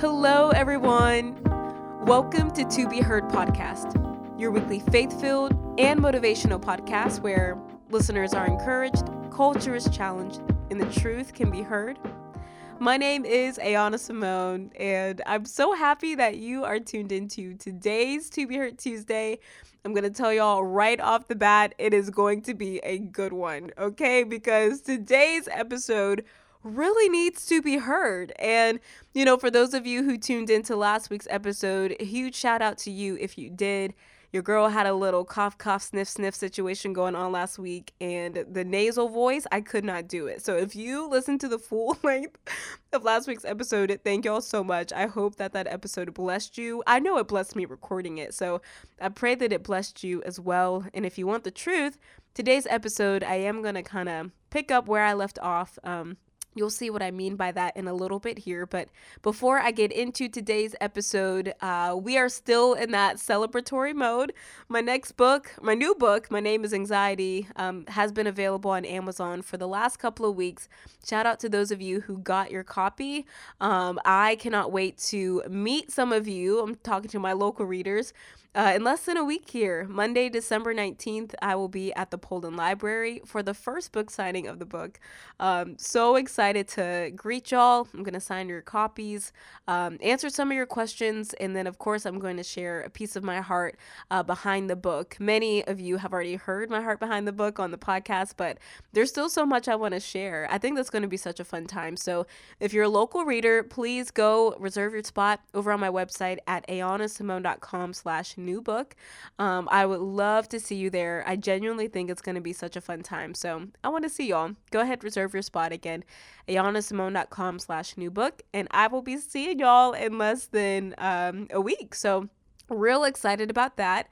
Hello, everyone. Welcome to To Be Heard podcast, your weekly faith filled and motivational podcast where listeners are encouraged, culture is challenged, and the truth can be heard. My name is Ayana Simone, and I'm so happy that you are tuned into today's To Be Heard Tuesday. I'm going to tell y'all right off the bat, it is going to be a good one, okay? Because today's episode really needs to be heard. And, you know, for those of you who tuned into last week's episode, huge shout out to you if you did. Your girl had a little cough, cough, sniff, sniff situation going on last week, and the nasal voice, I could not do it. So if you listen to the full length of last week's episode, thank y'all so much. I hope that that episode blessed you. I know it blessed me recording it, so I pray that it blessed you as well. And if you want the truth, today's episode, I am going to kind of pick up where I left off. Um, You'll see what I mean by that in a little bit here. But before I get into today's episode, uh, we are still in that celebratory mode. My next book, my new book, My Name is Anxiety, um, has been available on Amazon for the last couple of weeks. Shout out to those of you who got your copy. Um, I cannot wait to meet some of you. I'm talking to my local readers uh, in less than a week here, Monday, December 19th, I will be at the Polden Library for the first book signing of the book. Um, so excited to greet y'all. I'm going to sign your copies, um, answer some of your questions, and then, of course, I'm going to share a piece of my heart uh, behind the book. Many of you have already heard my heart behind the book on the podcast, but there's still so much I want to share. I think that's going to be such a fun time. So if you're a local reader, please go reserve your spot over on my website at ayanasimone.com slash new book. Um, I would love to see you there. I genuinely think it's going to be such a fun time. So I want to see y'all. Go ahead, reserve your spot again, ayanasimone.com slash new book. And I will be seeing y'all in less than um, a week. So real excited about that.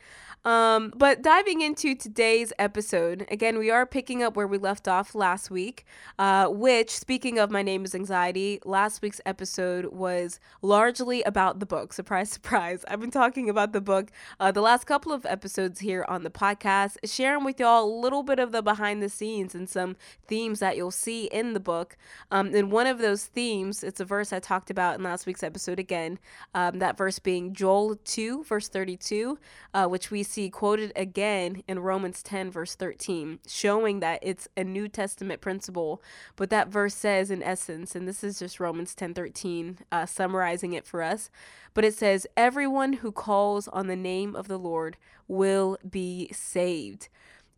Um, but diving into today's episode, again, we are picking up where we left off last week, uh, which, speaking of My Name is Anxiety, last week's episode was largely about the book. Surprise, surprise. I've been talking about the book uh, the last couple of episodes here on the podcast, sharing with y'all a little bit of the behind the scenes and some themes that you'll see in the book. Um, and one of those themes, it's a verse I talked about in last week's episode again, um, that verse being Joel 2, verse 32, uh, which we see quoted again in Romans 10, verse 13, showing that it's a New Testament principle. But that verse says, in essence, and this is just Romans 10, 13, uh, summarizing it for us, but it says, Everyone who calls on the name of the Lord will be saved.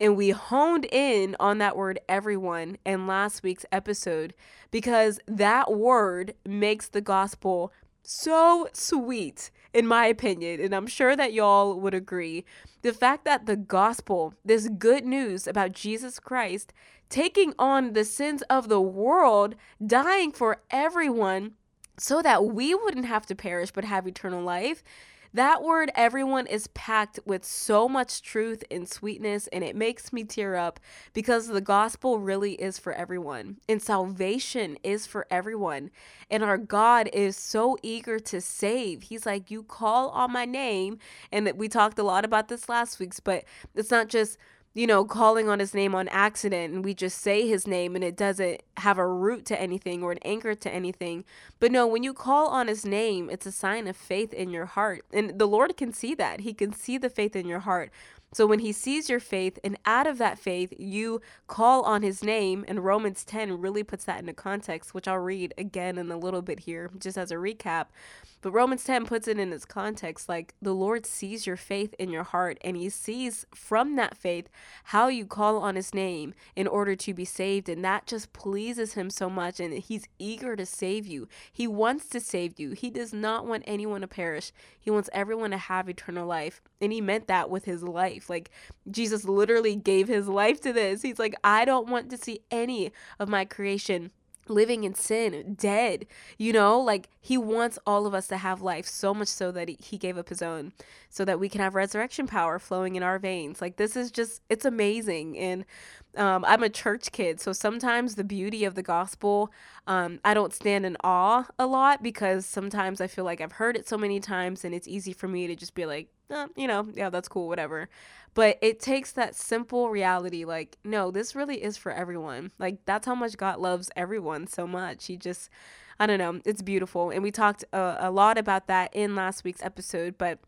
And we honed in on that word everyone in last week's episode because that word makes the gospel so sweet, in my opinion, and I'm sure that y'all would agree. The fact that the gospel, this good news about Jesus Christ taking on the sins of the world, dying for everyone so that we wouldn't have to perish but have eternal life, that word, everyone, is packed with so much truth and sweetness, and it makes me tear up because the gospel really is for everyone, and salvation is for everyone. And our God is so eager to save. He's like, You call on my name. And we talked a lot about this last week's, but it's not just you know, calling on his name on accident and we just say his name and it doesn't have a root to anything or an anchor to anything. But no, when you call on his name, it's a sign of faith in your heart. And the Lord can see that. He can see the faith in your heart. So when he sees your faith and out of that faith you call on his name and Romans 10 really puts that into context, which I'll read again in a little bit here just as a recap. But Romans 10 puts it in its context like the Lord sees your faith in your heart and he sees from that faith how you call on his name in order to be saved. And that just pleases him so much. And he's eager to save you. He wants to save you. He does not want anyone to perish, he wants everyone to have eternal life. And he meant that with his life. Like Jesus literally gave his life to this. He's like, I don't want to see any of my creation living in sin, dead. You know, like he wants all of us to have life so much so that he gave up his own so that we can have resurrection power flowing in our veins. Like this is just it's amazing and um, I'm a church kid, so sometimes the beauty of the gospel, um, I don't stand in awe a lot because sometimes I feel like I've heard it so many times and it's easy for me to just be like, eh, you know, yeah, that's cool, whatever. But it takes that simple reality like, no, this really is for everyone. Like, that's how much God loves everyone so much. He just, I don't know. It's beautiful. And we talked a, a lot about that in last week's episode. But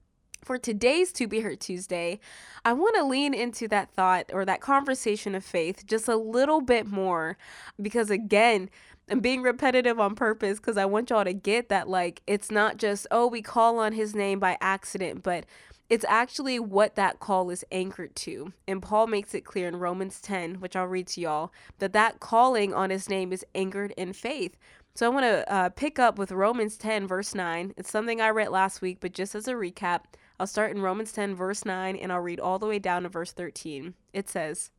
for today's To Be Heard Tuesday, I want to lean into that thought or that conversation of faith just a little bit more because, again, I'm being repetitive on purpose because I want y'all to get that, like, it's not just, oh, we call on his name by accident, but it's actually what that call is anchored to. And Paul makes it clear in Romans 10, which I'll read to y'all, that that calling on his name is anchored in faith. So I want to uh, pick up with Romans 10, verse 9. It's something I read last week, but just as a recap, I'll start in Romans 10, verse 9, and I'll read all the way down to verse 13. It says,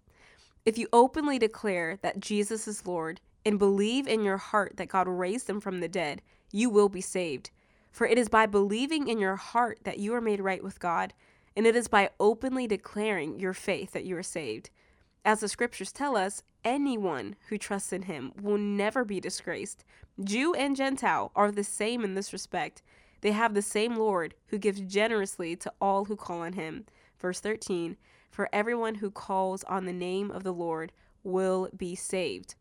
If you openly declare that Jesus is Lord and believe in your heart that God raised him from the dead, you will be saved. For it is by believing in your heart that you are made right with God, and it is by openly declaring your faith that you are saved. As the scriptures tell us, anyone who trusts in him will never be disgraced. Jew and Gentile are the same in this respect. They have the same Lord who gives generously to all who call on him. Verse 13 For everyone who calls on the name of the Lord will be saved.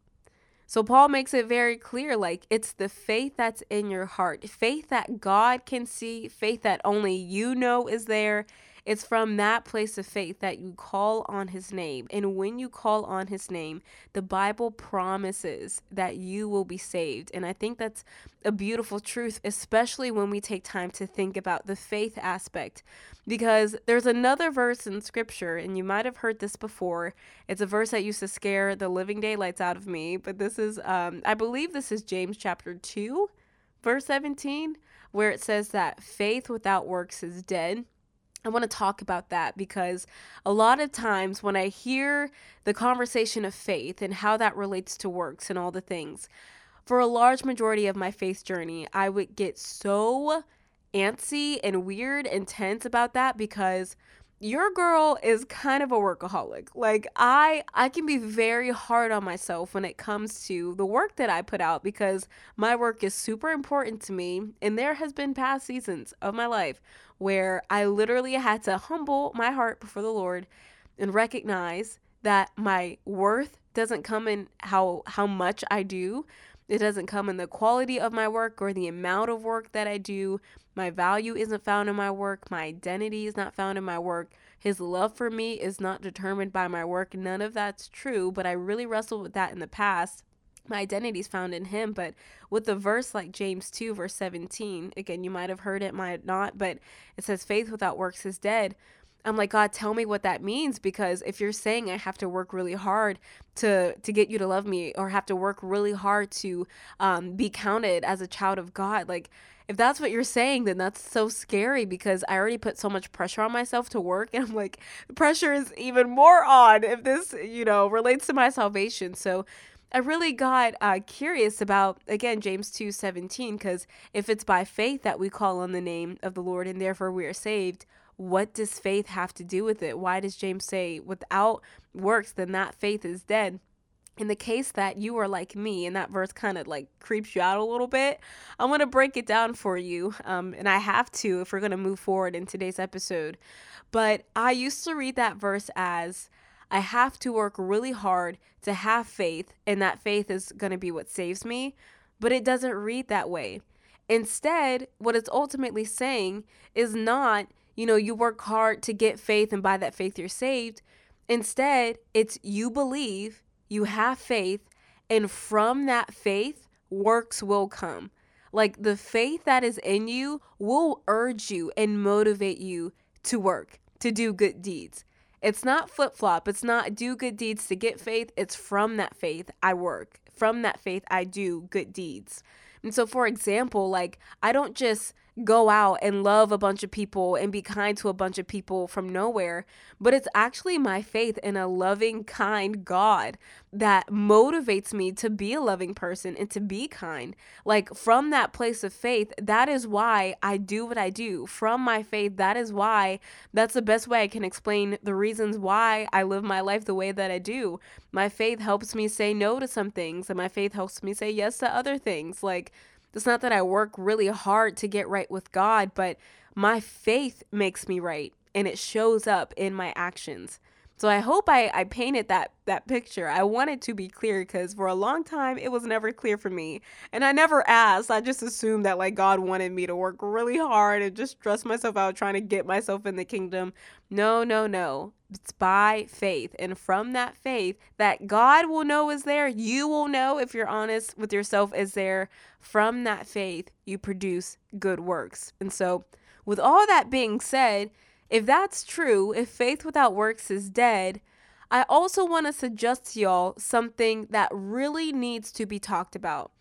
So Paul makes it very clear like it's the faith that's in your heart, faith that God can see, faith that only you know is there. It's from that place of faith that you call on his name. And when you call on his name, the Bible promises that you will be saved. And I think that's a beautiful truth, especially when we take time to think about the faith aspect. Because there's another verse in scripture, and you might have heard this before. It's a verse that used to scare the living daylights out of me, but this is, um, I believe this is James chapter 2, verse 17, where it says that faith without works is dead. I want to talk about that because a lot of times when I hear the conversation of faith and how that relates to works and all the things, for a large majority of my faith journey, I would get so antsy and weird and tense about that because your girl is kind of a workaholic. Like I I can be very hard on myself when it comes to the work that I put out because my work is super important to me and there has been past seasons of my life where I literally had to humble my heart before the Lord and recognize that my worth doesn't come in how how much I do. It doesn't come in the quality of my work or the amount of work that I do. My value isn't found in my work. My identity is not found in my work. His love for me is not determined by my work. None of that's true, but I really wrestled with that in the past my identity is found in him but with a verse like james 2 verse 17 again you might have heard it might not but it says faith without works is dead i'm like god tell me what that means because if you're saying i have to work really hard to to get you to love me or have to work really hard to um, be counted as a child of god like if that's what you're saying then that's so scary because i already put so much pressure on myself to work and i'm like pressure is even more on if this you know relates to my salvation. So I really got uh, curious about again James two seventeen because if it's by faith that we call on the name of the Lord and therefore we are saved, what does faith have to do with it? Why does James say without works then that faith is dead? In the case that you are like me, and that verse kind of like creeps you out a little bit, I'm going to break it down for you. Um, and I have to if we're going to move forward in today's episode. But I used to read that verse as I have to work really hard to have faith, and that faith is going to be what saves me. But it doesn't read that way. Instead, what it's ultimately saying is not, you know, you work hard to get faith, and by that faith, you're saved. Instead, it's you believe, you have faith, and from that faith, works will come. Like the faith that is in you will urge you and motivate you to work, to do good deeds. It's not flip flop. It's not do good deeds to get faith. It's from that faith I work. From that faith I do good deeds. And so, for example, like I don't just go out and love a bunch of people and be kind to a bunch of people from nowhere, but it's actually my faith in a loving, kind God that motivates me to be a loving person and to be kind. Like from that place of faith, that is why I do what I do. From my faith, that is why that's the best way I can explain the reasons why I live my life the way that I do. My faith helps me say no to some things, and my faith helps me say yes to other things. Like, it's not that I work really hard to get right with God, but my faith makes me right and it shows up in my actions. So I hope I, I painted that that picture. I wanted to be clear because for a long time it was never clear for me. And I never asked. I just assumed that like God wanted me to work really hard and just stress myself out trying to get myself in the kingdom. No, no, no. It's by faith. And from that faith that God will know is there, you will know if you're honest with yourself is there. From that faith, you produce good works. And so, with all that being said, if that's true, if faith without works is dead, I also want to suggest to y'all something that really needs to be talked about.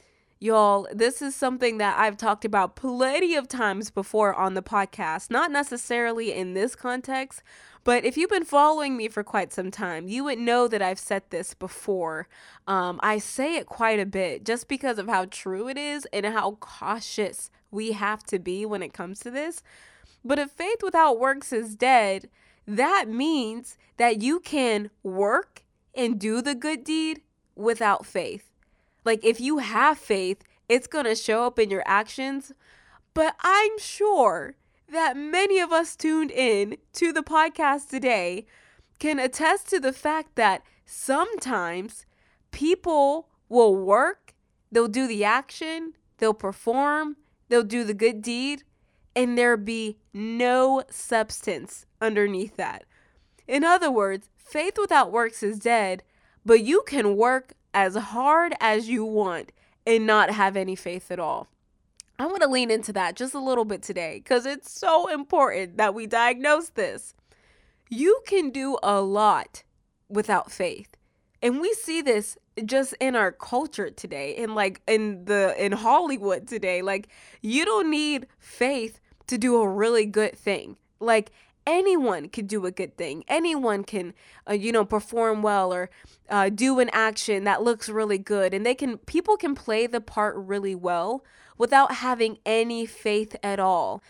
Y'all, this is something that I've talked about plenty of times before on the podcast, not necessarily in this context, but if you've been following me for quite some time, you would know that I've said this before. Um, I say it quite a bit just because of how true it is and how cautious we have to be when it comes to this. But if faith without works is dead, that means that you can work and do the good deed without faith. Like if you have faith, it's going to show up in your actions. But I'm sure that many of us tuned in to the podcast today can attest to the fact that sometimes people will work, they'll do the action, they'll perform, they'll do the good deed, and there be no substance underneath that. In other words, faith without works is dead, but you can work as hard as you want and not have any faith at all. I want to lean into that just a little bit today because it's so important that we diagnose this. You can do a lot without faith. And we see this just in our culture today and like in the in Hollywood today. Like you don't need faith to do a really good thing. Like anyone can do a good thing. Anyone can, uh, you know, perform well or uh, do an action that looks really good. And they can, people can play the part really well without having any faith at all.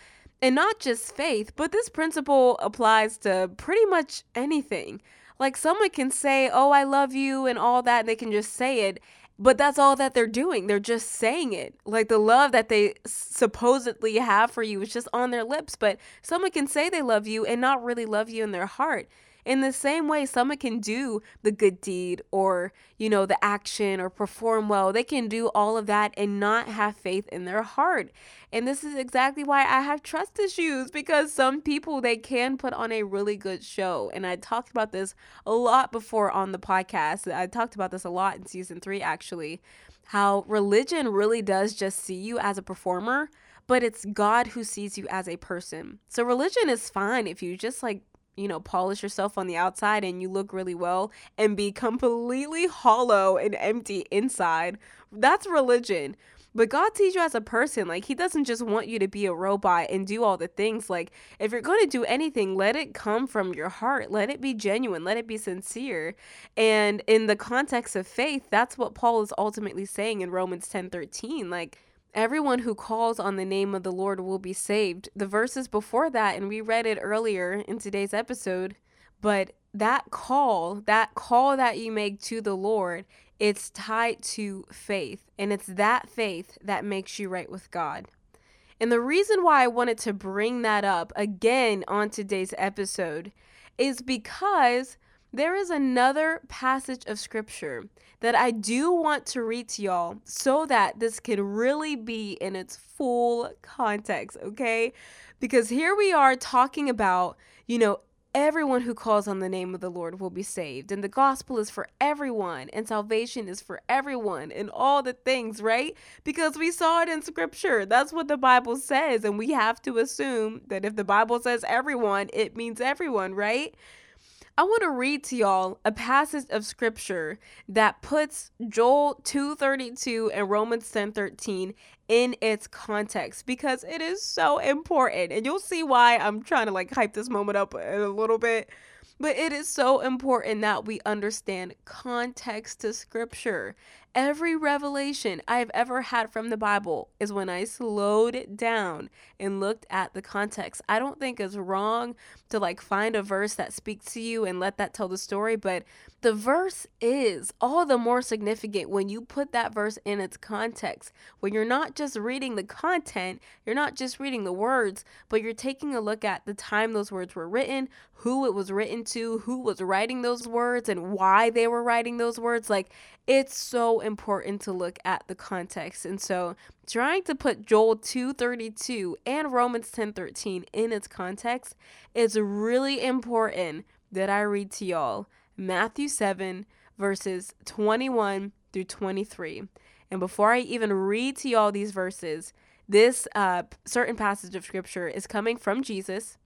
And not just faith, but this principle applies to pretty much anything. Like someone can say, Oh, I love you, and all that, and they can just say it but that's all that they're doing. They're just saying it. Like the love that they supposedly have for you is just on their lips. But someone can say they love you and not really love you in their heart. In the same way, someone can do the good deed or, you know, the action or perform well. They can do all of that and not have faith in their heart. And this is exactly why I have trust issues because some people, they can put on a really good show. And I talked about this a lot before on the podcast. I talked about this a lot in season three, actually. How religion really does just see you as a performer but it's God who sees you as a person. So religion is fine if you just like you know, polish yourself on the outside and you look really well and be completely hollow and empty inside. That's religion. But God sees you as a person. Like, He doesn't just want you to be a robot and do all the things. Like, if you're going to do anything, let it come from your heart. Let it be genuine. Let it be sincere. And in the context of faith, that's what Paul is ultimately saying in Romans 10 13. Like, Everyone who calls on the name of the Lord will be saved. The verses before that, and we read it earlier in today's episode, but that call, that call that you make to the Lord, it's tied to faith. And it's that faith that makes you right with God. And the reason why I wanted to bring that up again on today's episode is because there is another passage of scripture that I do want to read to y'all so that this can really be in its full context, okay? Because here we are talking about, you know, everyone who calls on the name of the Lord will be saved, and the gospel is for everyone, and salvation is for everyone, and all the things, right? Because we saw it in scripture. That's what the Bible says, and we have to assume that if the Bible says everyone, it means everyone, right? I want to read to y'all a passage of scripture that puts Joel 2:32 and Romans 10:13 in its context because it is so important. And you'll see why I'm trying to like hype this moment up a little bit. But it is so important that we understand context to scripture. Every revelation I've ever had from the Bible is when I slowed it down and looked at the context. I don't think it's wrong to like find a verse that speaks to you and let that tell the story, but the verse is all the more significant when you put that verse in its context. When you're not just reading the content, you're not just reading the words, but you're taking a look at the time those words were written, who it was written to, who was writing those words, and why they were writing those words. Like, it's so important to look at the context. And so, trying to put Joel 2:32 and Romans 10:13 in its context is really important that I read to y'all Matthew 7 verses 21 through 23. And before I even read to y'all these verses, this uh, certain passage of scripture is coming from Jesus.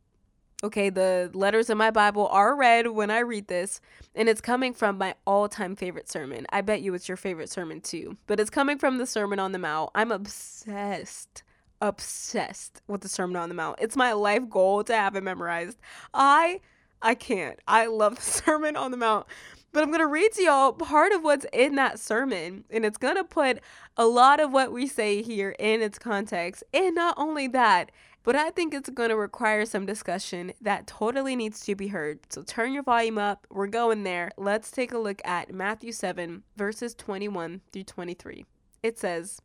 Okay, the letters in my Bible are read when I read this, and it's coming from my all time favorite sermon. I bet you it's your favorite sermon too, but it's coming from the Sermon on the Mount. I'm obsessed, obsessed with the Sermon on the Mount. It's my life goal to have it memorized. I, I can't. I love the Sermon on the Mount. But I'm going to read to y'all part of what's in that sermon, and it's going to put a lot of what we say here in its context. And not only that, but I think it's going to require some discussion that totally needs to be heard. So turn your volume up. We're going there. Let's take a look at Matthew 7, verses 21 through 23. It says,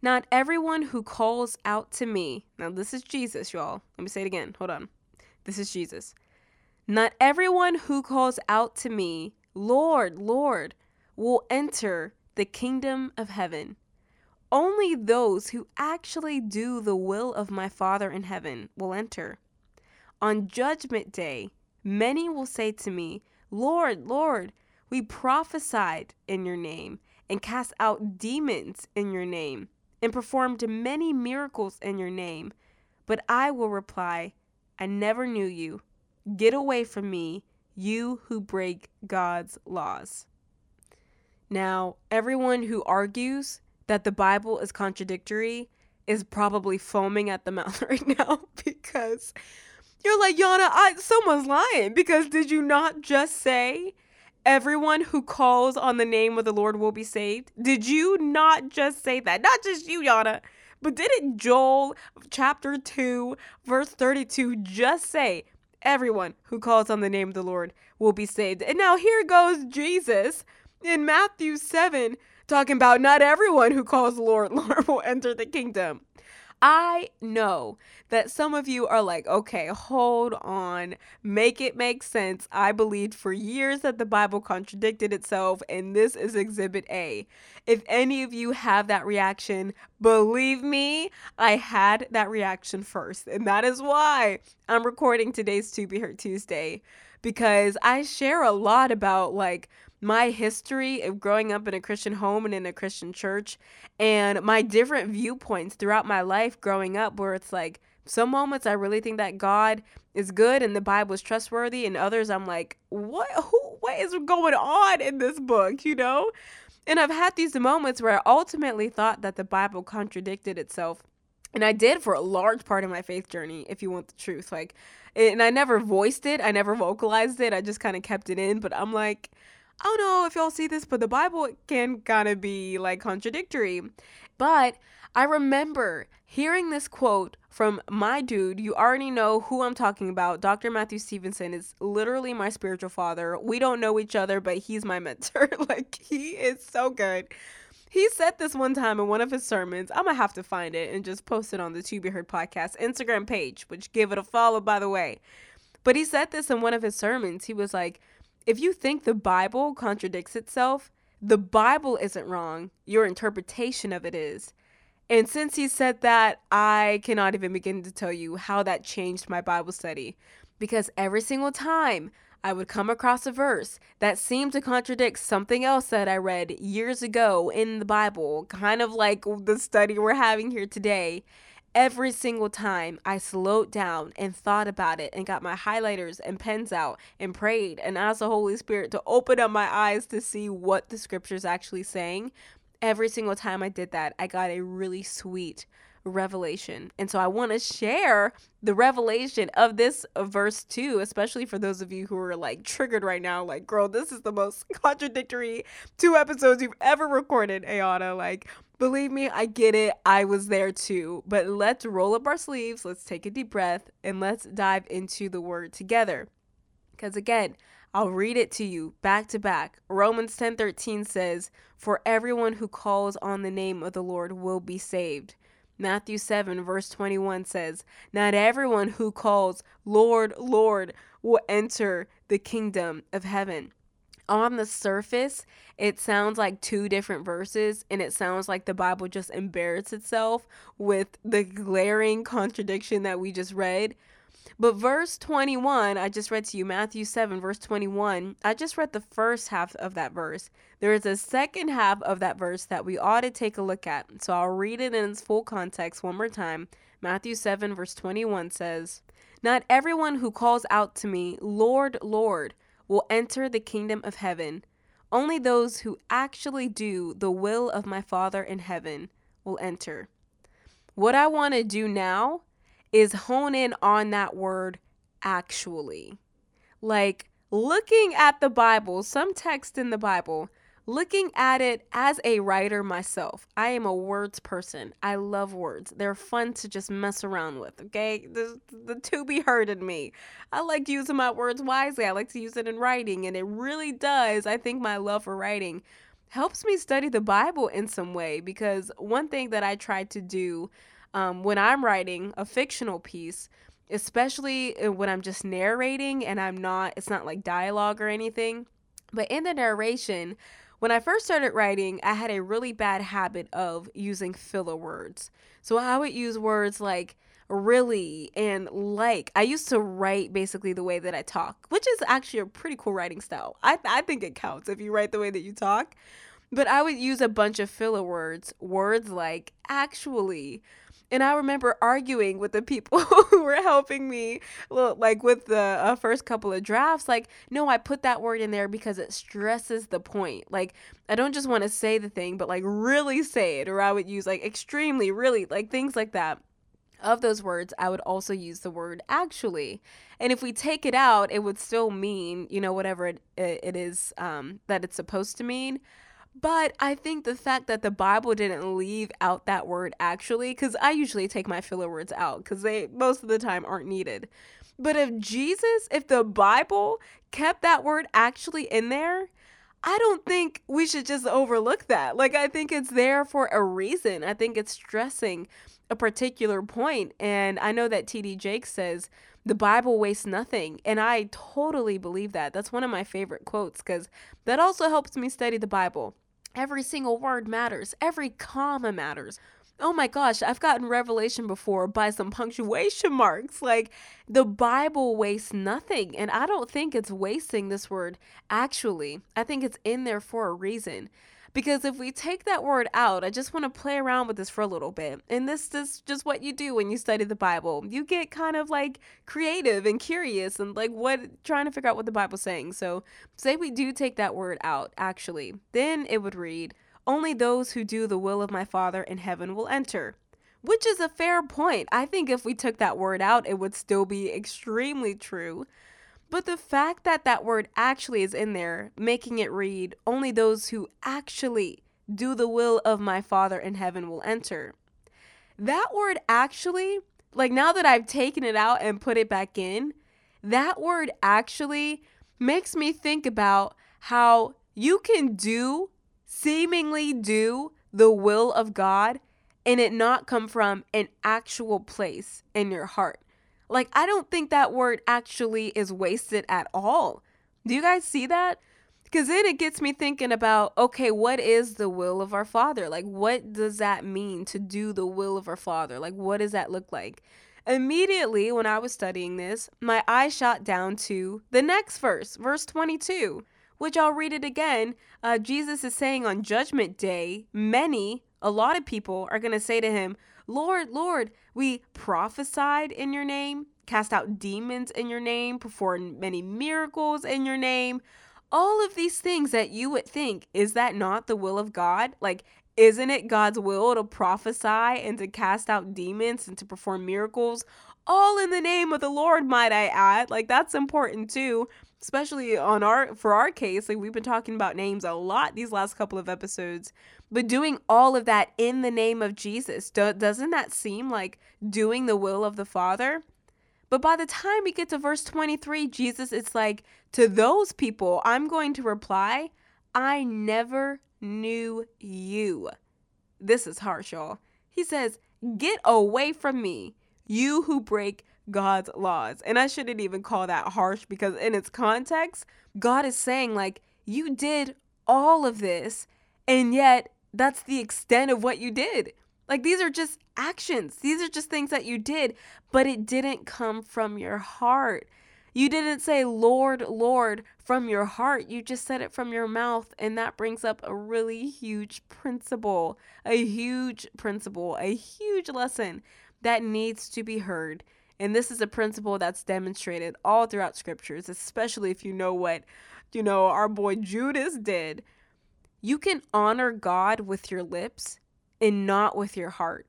Not everyone who calls out to me, now this is Jesus, y'all. Let me say it again. Hold on. This is Jesus. Not everyone who calls out to me, Lord, Lord, will enter the kingdom of heaven. Only those who actually do the will of my Father in heaven will enter. On judgment day, many will say to me, Lord, Lord, we prophesied in your name and cast out demons in your name and performed many miracles in your name. But I will reply, I never knew you. Get away from me, you who break God's laws. Now, everyone who argues that the Bible is contradictory is probably foaming at the mouth right now because you're like, Yana, I, someone's lying because did you not just say everyone who calls on the name of the Lord will be saved? Did you not just say that? Not just you, Yana. But didn't Joel chapter 2, verse 32 just say, everyone who calls on the name of the Lord will be saved. And now here goes Jesus in Matthew 7 talking about not everyone who calls Lord, Lord will enter the kingdom. I know that some of you are like, okay, hold on, make it make sense. I believed for years that the Bible contradicted itself, and this is Exhibit A. If any of you have that reaction, believe me, I had that reaction first, and that is why I'm recording today's To Be Heard Tuesday because I share a lot about like my history of growing up in a Christian home and in a Christian church and my different viewpoints throughout my life growing up where it's like some moments I really think that God is good and the Bible is trustworthy and others I'm like what who what is going on in this book, you know? And I've had these moments where I ultimately thought that the Bible contradicted itself. And I did for a large part of my faith journey, if you want the truth. Like, and I never voiced it, I never vocalized it, I just kind of kept it in. But I'm like, I don't know if y'all see this, but the Bible can kind of be like contradictory. But I remember hearing this quote from my dude. You already know who I'm talking about. Dr. Matthew Stevenson is literally my spiritual father. We don't know each other, but he's my mentor. like, he is so good. He said this one time in one of his sermons. I'm going to have to find it and just post it on the To Be Heard podcast Instagram page, which give it a follow, by the way. But he said this in one of his sermons. He was like, if you think the Bible contradicts itself, the Bible isn't wrong. Your interpretation of it is. And since he said that, I cannot even begin to tell you how that changed my Bible study. Because every single time I would come across a verse that seemed to contradict something else that I read years ago in the Bible, kind of like the study we're having here today, every single time I slowed down and thought about it and got my highlighters and pens out and prayed and asked the Holy Spirit to open up my eyes to see what the scripture's actually saying, every single time I did that, I got a really sweet revelation. And so I want to share the revelation of this verse too, especially for those of you who are like triggered right now. Like, girl, this is the most contradictory two episodes you've ever recorded, Ayana. Like, believe me, I get it. I was there too. But let's roll up our sleeves, let's take a deep breath, and let's dive into the word together. Because again, I'll read it to you back to back. Romans 10:13 says, "For everyone who calls on the name of the Lord will be saved." Matthew 7, verse 21 says, Not everyone who calls, Lord, Lord, will enter the kingdom of heaven. On the surface, it sounds like two different verses, and it sounds like the Bible just embarrassed itself with the glaring contradiction that we just read. But verse 21, I just read to you, Matthew 7, verse 21, I just read the first half of that verse. There is a second half of that verse that we ought to take a look at. So I'll read it in its full context one more time. Matthew 7, verse 21 says, Not everyone who calls out to me, Lord, Lord, will enter the kingdom of heaven. Only those who actually do the will of my Father in heaven will enter. What I want to do now is hone in on that word actually. Like looking at the Bible, some text in the Bible, looking at it as a writer myself. I am a words person. I love words. They're fun to just mess around with, okay? The, the to be heard in me. I like using my words wisely. I like to use it in writing, and it really does. I think my love for writing helps me study the Bible in some way because one thing that I tried to do um, when I'm writing a fictional piece, especially uh, when I'm just narrating and I'm not, it's not like dialogue or anything, but in the narration, when I first started writing, I had a really bad habit of using filler words. So I would use words like really and like. I used to write basically the way that I talk, which is actually a pretty cool writing style. I, I think it counts if you write the way that you talk. But I would use a bunch of filler words, words like actually, and I remember arguing with the people who were helping me, like with the uh, first couple of drafts. Like, no, I put that word in there because it stresses the point. Like, I don't just want to say the thing, but like really say it. Or I would use like extremely, really, like things like that. Of those words, I would also use the word actually. And if we take it out, it would still mean, you know, whatever it, it is um, that it's supposed to mean. But I think the fact that the Bible didn't leave out that word actually, because I usually take my filler words out because they most of the time aren't needed. But if Jesus, if the Bible kept that word actually in there, I don't think we should just overlook that. Like, I think it's there for a reason. I think it's stressing a particular point. And I know that T.D. Jakes says, the Bible wastes nothing. And I totally believe that. That's one of my favorite quotes because that also helps me study the Bible. Every single word matters, every comma matters. Oh my gosh, I've gotten revelation before by some punctuation marks. Like the Bible wastes nothing. And I don't think it's wasting this word actually. I think it's in there for a reason. Because if we take that word out, I just want to play around with this for a little bit. And this is just what you do when you study the Bible. You get kind of like creative and curious and like what trying to figure out what the Bible's saying. So, say we do take that word out, actually, then it would read, Only those who do the will of my Father in heaven will enter which is a fair point. I think if we took that word out, it would still be extremely true. But the fact that that word actually is in there, making it read, only those who actually do the will of my Father in heaven will enter. That word actually, like now that I've taken it out and put it back in, that word actually makes me think about how you can do, seemingly do, the will of God and it not come from an actual place in your heart. Like, I don't think that word actually is wasted at all. Do you guys see that? Because then it gets me thinking about okay, what is the will of our Father? Like, what does that mean to do the will of our Father? Like, what does that look like? Immediately, when I was studying this, my eye shot down to the next verse, verse 22, which I'll read it again. Uh, Jesus is saying on Judgment Day, many, a lot of people are going to say to him, Lord, Lord, we prophesied in your name, cast out demons in your name, performed many miracles in your name. All of these things that you would think, is that not the will of God? Like, isn't it God's will to prophesy and to cast out demons and to perform miracles? All in the name of the Lord, might I add. Like that's important too, especially on our for our case. Like we've been talking about names a lot these last couple of episodes. But doing all of that in the name of Jesus, do, doesn't that seem like doing the will of the Father? But by the time we get to verse 23, Jesus is like, To those people, I'm going to reply, I never knew you. This is harsh, y'all. He says, Get away from me, you who break God's laws. And I shouldn't even call that harsh because, in its context, God is saying, like, you did all of this, and yet that's the extent of what you did. Like, these are just actions, these are just things that you did, but it didn't come from your heart. You didn't say, Lord, Lord, from your heart. You just said it from your mouth. And that brings up a really huge principle, a huge principle, a huge lesson that needs to be heard. And this is a principle that's demonstrated all throughout scriptures, especially if you know what, you know, our boy Judas did. You can honor God with your lips and not with your heart.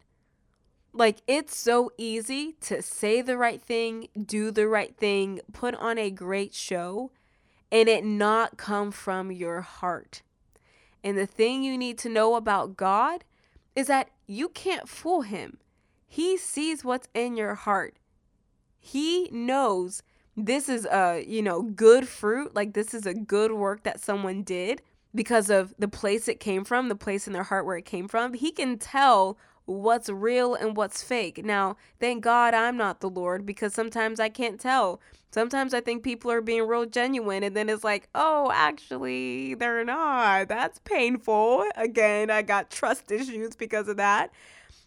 Like, it's so easy to say the right thing, do the right thing, put on a great show, and it not come from your heart. And the thing you need to know about God is that you can't fool him. He sees what's in your heart. He knows this is a, you know, good fruit, like this is a good work that someone did because of the place it came from, the place in their heart where it came from. He can tell what's real and what's fake. Now, thank God I'm not the Lord because sometimes I can't tell. Sometimes I think people are being real genuine and then it's like, oh, actually, they're not. That's painful. Again, I got trust issues because of that.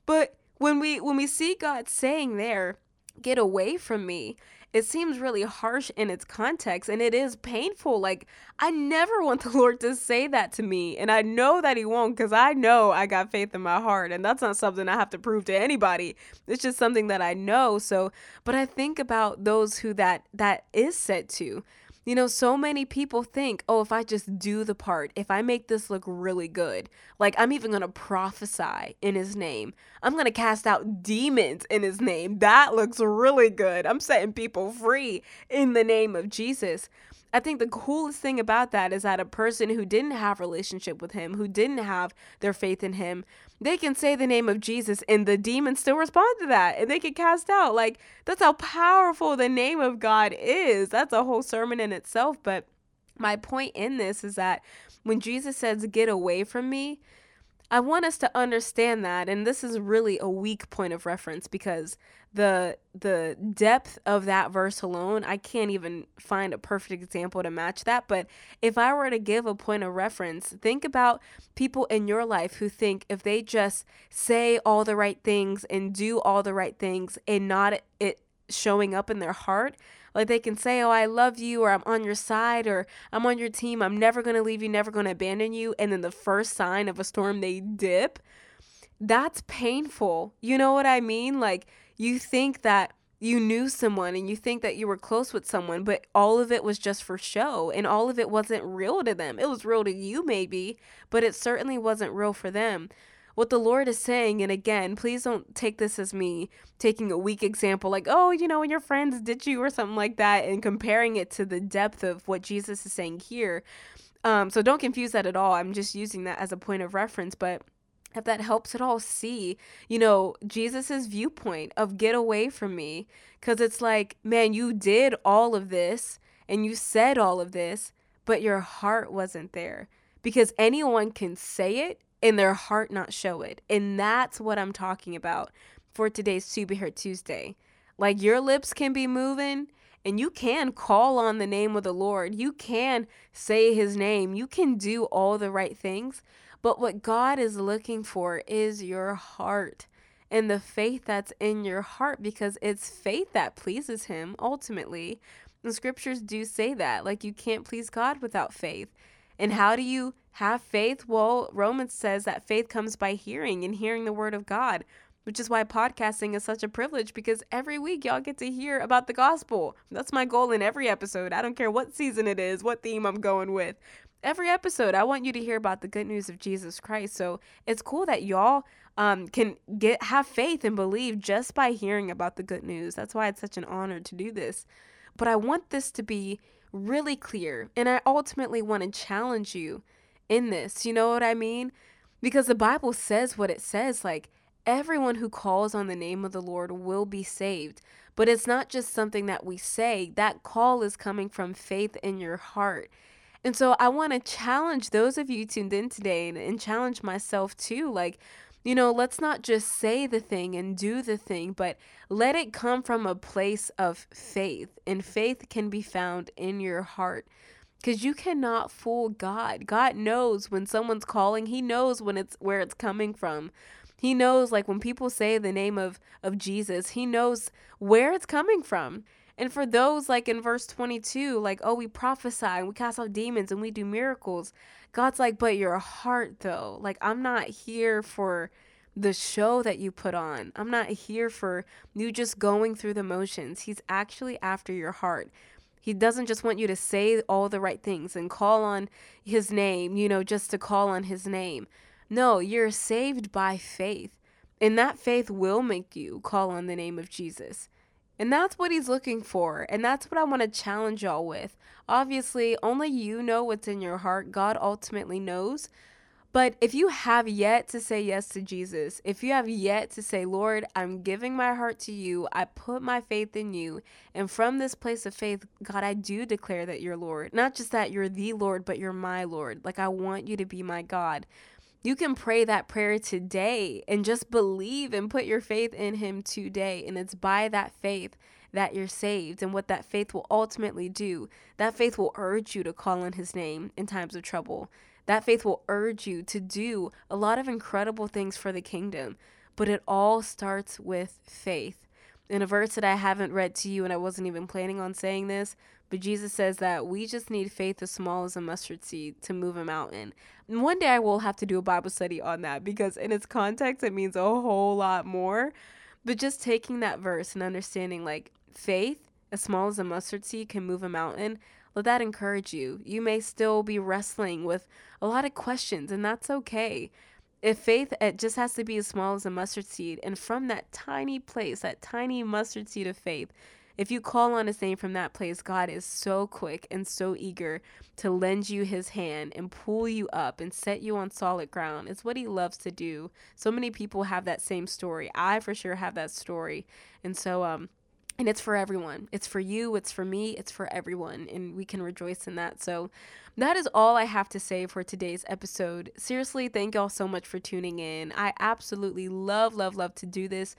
But when we when we see God saying there, get away from me it seems really harsh in its context and it is painful. Like, I never want the Lord to say that to me. And I know that He won't because I know I got faith in my heart. And that's not something I have to prove to anybody. It's just something that I know. So, but I think about those who that that is said to. You know, so many people think, oh, if I just do the part, if I make this look really good, like I'm even going to prophesy in his name, I'm going to cast out demons in his name. That looks really good. I'm setting people free in the name of Jesus. I think the coolest thing about that is that a person who didn't have relationship with him, who didn't have their faith in him, they can say the name of Jesus and the demons still respond to that and they can cast out. Like that's how powerful the name of God is. That's a whole sermon in itself, but my point in this is that when Jesus says get away from me, I want us to understand that and this is really a weak point of reference because the the depth of that verse alone, I can't even find a perfect example to match that, but if I were to give a point of reference, think about people in your life who think if they just say all the right things and do all the right things and not it showing up in their heart, like they can say, Oh, I love you, or I'm on your side, or I'm on your team, I'm never gonna leave you, never gonna abandon you. And then the first sign of a storm, they dip. That's painful. You know what I mean? Like you think that you knew someone and you think that you were close with someone, but all of it was just for show and all of it wasn't real to them. It was real to you, maybe, but it certainly wasn't real for them what the Lord is saying, and again, please don't take this as me taking a weak example, like, oh, you know, when your friends did you or something like that, and comparing it to the depth of what Jesus is saying here. Um, so don't confuse that at all. I'm just using that as a point of reference, but if that helps at all see you know jesus's viewpoint of get away from me because it's like man you did all of this and you said all of this but your heart wasn't there because anyone can say it in their heart not show it. And that's what I'm talking about for today's To Be Tuesday. Like your lips can be moving and you can call on the name of the Lord. You can say his name. You can do all the right things. But what God is looking for is your heart and the faith that's in your heart because it's faith that pleases him ultimately. The scriptures do say that. Like you can't please God without faith. And how do you have faith? Well, Romans says that faith comes by hearing and hearing the word of God. which is why podcasting is such a privilege because every week y'all get to hear about the gospel. That's my goal in every episode. I don't care what season it is, what theme I'm going with. Every episode, I want you to hear about the good news of Jesus Christ. So it's cool that y'all um, can get have faith and believe just by hearing about the good news. That's why it's such an honor to do this. But I want this to be really clear, and I ultimately want to challenge you in this. You know what I mean? Because the Bible says what it says. Like everyone who calls on the name of the Lord will be saved. But it's not just something that we say, that call is coming from faith in your heart. And so I want to challenge those of you tuned in today and, and, challenge myself too. Like, you know, let's not just say the thing and do the thing, but let it come from a place of faith. And faith can be found in your heart because you cannot fool God. God knows when someone's calling, He knows when it's where it's coming from. He knows like when people say the name of of Jesus, he knows where it's coming from. And for those like in verse 22, like, oh, we prophesy and we cast out demons and we do miracles. God's like, but your heart though, like I'm not here for the show that you put on. I'm not here for you just going through the motions. He's actually after your heart. He doesn't just want you to say all the right things and call on his name, you know, just to call on his name. No, you're saved by faith. And that faith will make you call on the name of Jesus. And that's what he's looking for. And that's what I want to challenge y'all with. Obviously, only you know what's in your heart. God ultimately knows. But if you have yet to say yes to Jesus, if you have yet to say, Lord, I'm giving my heart to you, I put my faith in you, and from this place of faith, God, I do declare that you're Lord. Not just that you're the Lord, but you're my Lord. Like, I want you to be my God. You can pray that prayer today and just believe and put your faith in Him today. And it's by that faith that you're saved. And what that faith will ultimately do, that faith will urge you to call on His name in times of trouble. That faith will urge you to do a lot of incredible things for the kingdom. But it all starts with faith. In a verse that I haven't read to you, and I wasn't even planning on saying this, but Jesus says that we just need faith as small as a mustard seed to move a mountain. And one day I will have to do a Bible study on that because in its context, it means a whole lot more. But just taking that verse and understanding like faith as small as a mustard seed can move a mountain, let that encourage you. You may still be wrestling with a lot of questions, and that's okay. If faith it just has to be as small as a mustard seed, and from that tiny place, that tiny mustard seed of faith, if you call on his name from that place, God is so quick and so eager to lend you his hand and pull you up and set you on solid ground. It's what he loves to do. So many people have that same story. I for sure have that story. And so um and it's for everyone. It's for you, it's for me, it's for everyone, and we can rejoice in that. So, that is all I have to say for today's episode. Seriously, thank y'all so much for tuning in. I absolutely love, love, love to do this.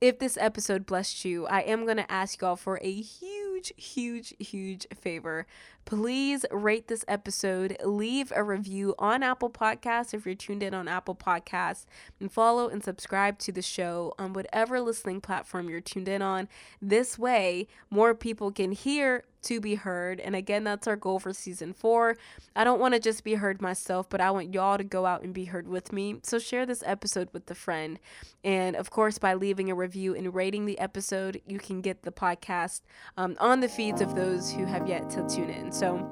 If this episode blessed you, I am going to ask y'all for a huge, huge, huge favor. Please rate this episode, leave a review on Apple Podcasts if you're tuned in on Apple Podcasts, and follow and subscribe to the show on whatever listening platform you're tuned in on. This way, more people can hear to be heard. And again, that's our goal for season four. I don't want to just be heard myself, but I want y'all to go out and be heard with me. So share this episode with a friend. And of course, by leaving a review and rating the episode, you can get the podcast um, on the feeds of those who have yet to tune in. So,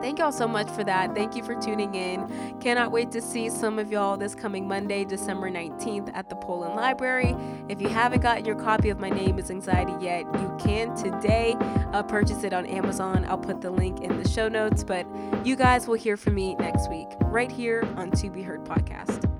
Thank y'all so much for that. Thank you for tuning in. Cannot wait to see some of y'all this coming Monday, December 19th at the Poland Library. If you haven't gotten your copy of My Name is Anxiety yet, you can today uh, purchase it on Amazon. I'll put the link in the show notes, but you guys will hear from me next week right here on To Be Heard podcast.